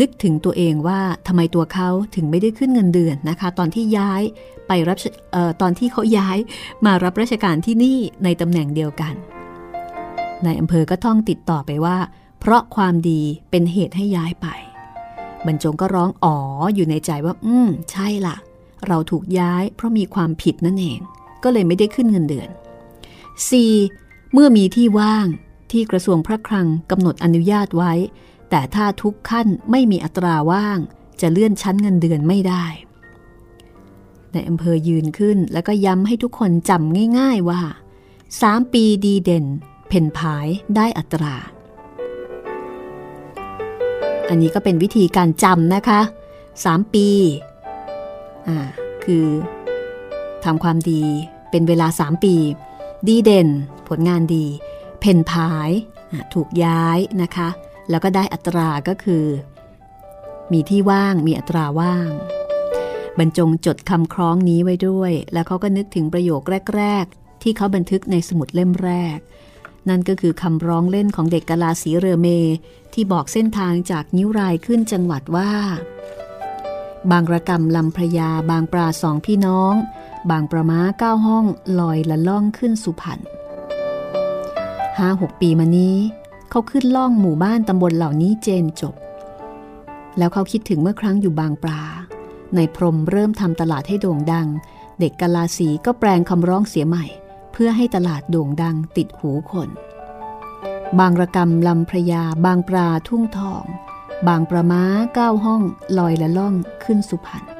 นึกถึงตัวเองว่าทำไมตัวเขาถึงไม่ได้ขึ้นเงินเดือนนะคะ ตอนที่ย้ายไปรับออตอนที่เขาย้ายมารับราชการที่นี่ในตำแหน่งเดียวกันนายอำเภอก็ท่องติดต่อไปว่า เพราะความดีเป็นเหตุให้ย้ายไปบรรจงก็ร้องอ๋ออยู่ในใจว่า อืม ใช่ละ่ะ เราถูกย้ายเพราะมีความผิดนั่นเอง ก็เลยไม่ได้ขึ้นเงินเดือน 4. เมื่อมีที่ว่าง ที่กระทรวงพระคลังกำหนดอนุญาตไว้ แต่ถ้าทุกขั้นไม่มีอัตราว่าง จะเลื่อนชั้นเงินเดือนไม่ได้ในอำเภอยืนขึ้นแล้วก็ย้ำให้ทุกคนจำง่าย ๆว่า 3 ปีดีเด่น เพนพายได้อัตรา อันนี้ก็เป็นวิธีการจำนะคะ 3 ปี อ่า คือทำความดีเป็นเวลา 3 ปี ดีเด่น ผลงานดี พนพายถูกย้ายนะคะ แล้วก็ได้อัตราก็คือ มีที่ว่างมีอัตราว่าง บรรจงจดคำคล้องนี้ไว้ด้วย แล้วเขาก็นึกถึงประโยคแรก ๆ ที่เขาบันทึกในสมุดเล่มแรก นั่นก็คือคำร้องเล่นของเด็กกะลาสีเรือเม ที่บอกเส้นทางจากนิ้วรายขึ้นจังหวัดว่า บางระกำลำพระยาบางปลาสองพี่น้อง บางประม้าเก้าห้องลอยละล่องขึ้นสุพรรณ ห้าหกปีมานี้ เขาขึ้นล่องหมู่บ้านตำบลเหล่านี้เจนจบ แล้วเขาคิดถึงเมื่อครั้งอยู่บางปลา ในพรมเริ่มทำตลาดให้โด่งดัง เด็กกะลาสีก็แปลงคำร้องเสียใหม่ เพื่อให้ตลาดโด่งดังติดหูคน บางระกำลำพระยา บางปลาทุ่งทอง บางประม้าเก้าห้องลอยละล่องขึ้นสุพรรณ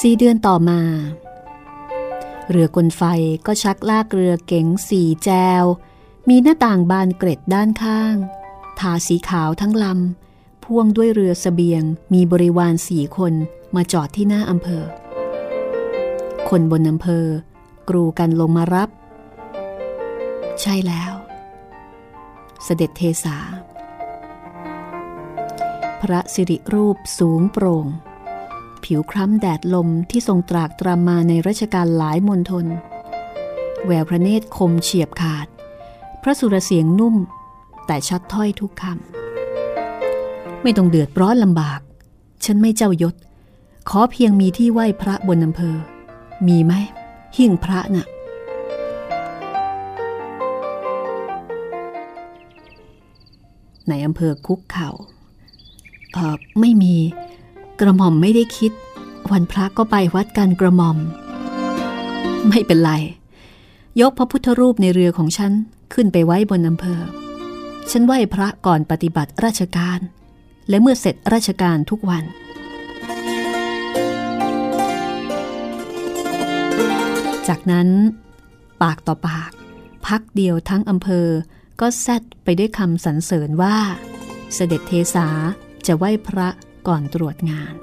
สี่เดือนต่อมา เรือกลไฟก็ชักลากเรือเก๋งสี่แจว มีหน้าต่างบานเกร็ดด้านข้าง ทาสีขาวทั้งลำ พ่วงด้วยเรือสเสบียง มีบริวารสี่คนมาจอดที่หน้าอำเภอ คนบนอำเภอกรูกันลงมารับ ใช่แล้ว เสด็จเทสา พระสิริรูปสูงโปร่ง ผิวคล้ำแดดลมที่ทรงตรากตรำมาในรัชกาลหลายมณฑลแววพระเนตรคมเฉียบขาด พระสุรเสียงนุ่ม แต่ชัดถ้อยทุกคำไม่ต้องเดือดร้อนลำบาก ฉันไม่เจ้ายศ ขอเพียงมีที่ไหว้พระบนอำเภอ มีไหมหิ่งพระน่ะในอำเภอคุกเขา่าเออไม่มี กระหม่อมไม่ได้คิด วันพระก็ไปวัดกันกระหม่อม ไม่เป็นไร ยกพระพุทธรูปในเรือของฉัน ขึ้นไปไว้บนอำเภอ ฉันไหว้พระก่อนปฏิบัติราชการ และเมื่อเสร็จราชการทุกวันจากนั้นปากต่อปาก พักเดียวทั้งอำเภอ ก็แซดไปด้วยคำสรรเสริญว่า เสด็จเทสาจะไหว้พระ ก่อนตรวจงาน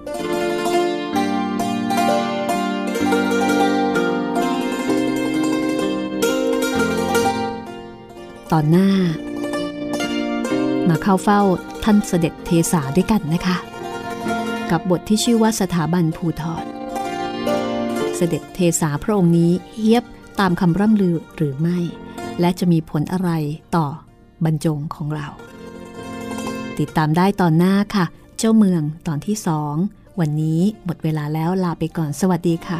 ตอนหน้า มาเข้าเฝ้าท่านเสด็จเทสาด้วยกันนะคะ กับบทที่ชื่อว่าสถาบันภูทรเสด็จเทสาพระองค์นี้เฮียบตามคำร่ำลือหรือไม่ และจะมีผลอะไรต่อบรรจงของเรา ติดตามได้ตอนหน้าค่ะ เจ้าเมืองตอนที่สองวันนี้หมดเวลาแล้วลาไปก่อนสวัสดีค่ะ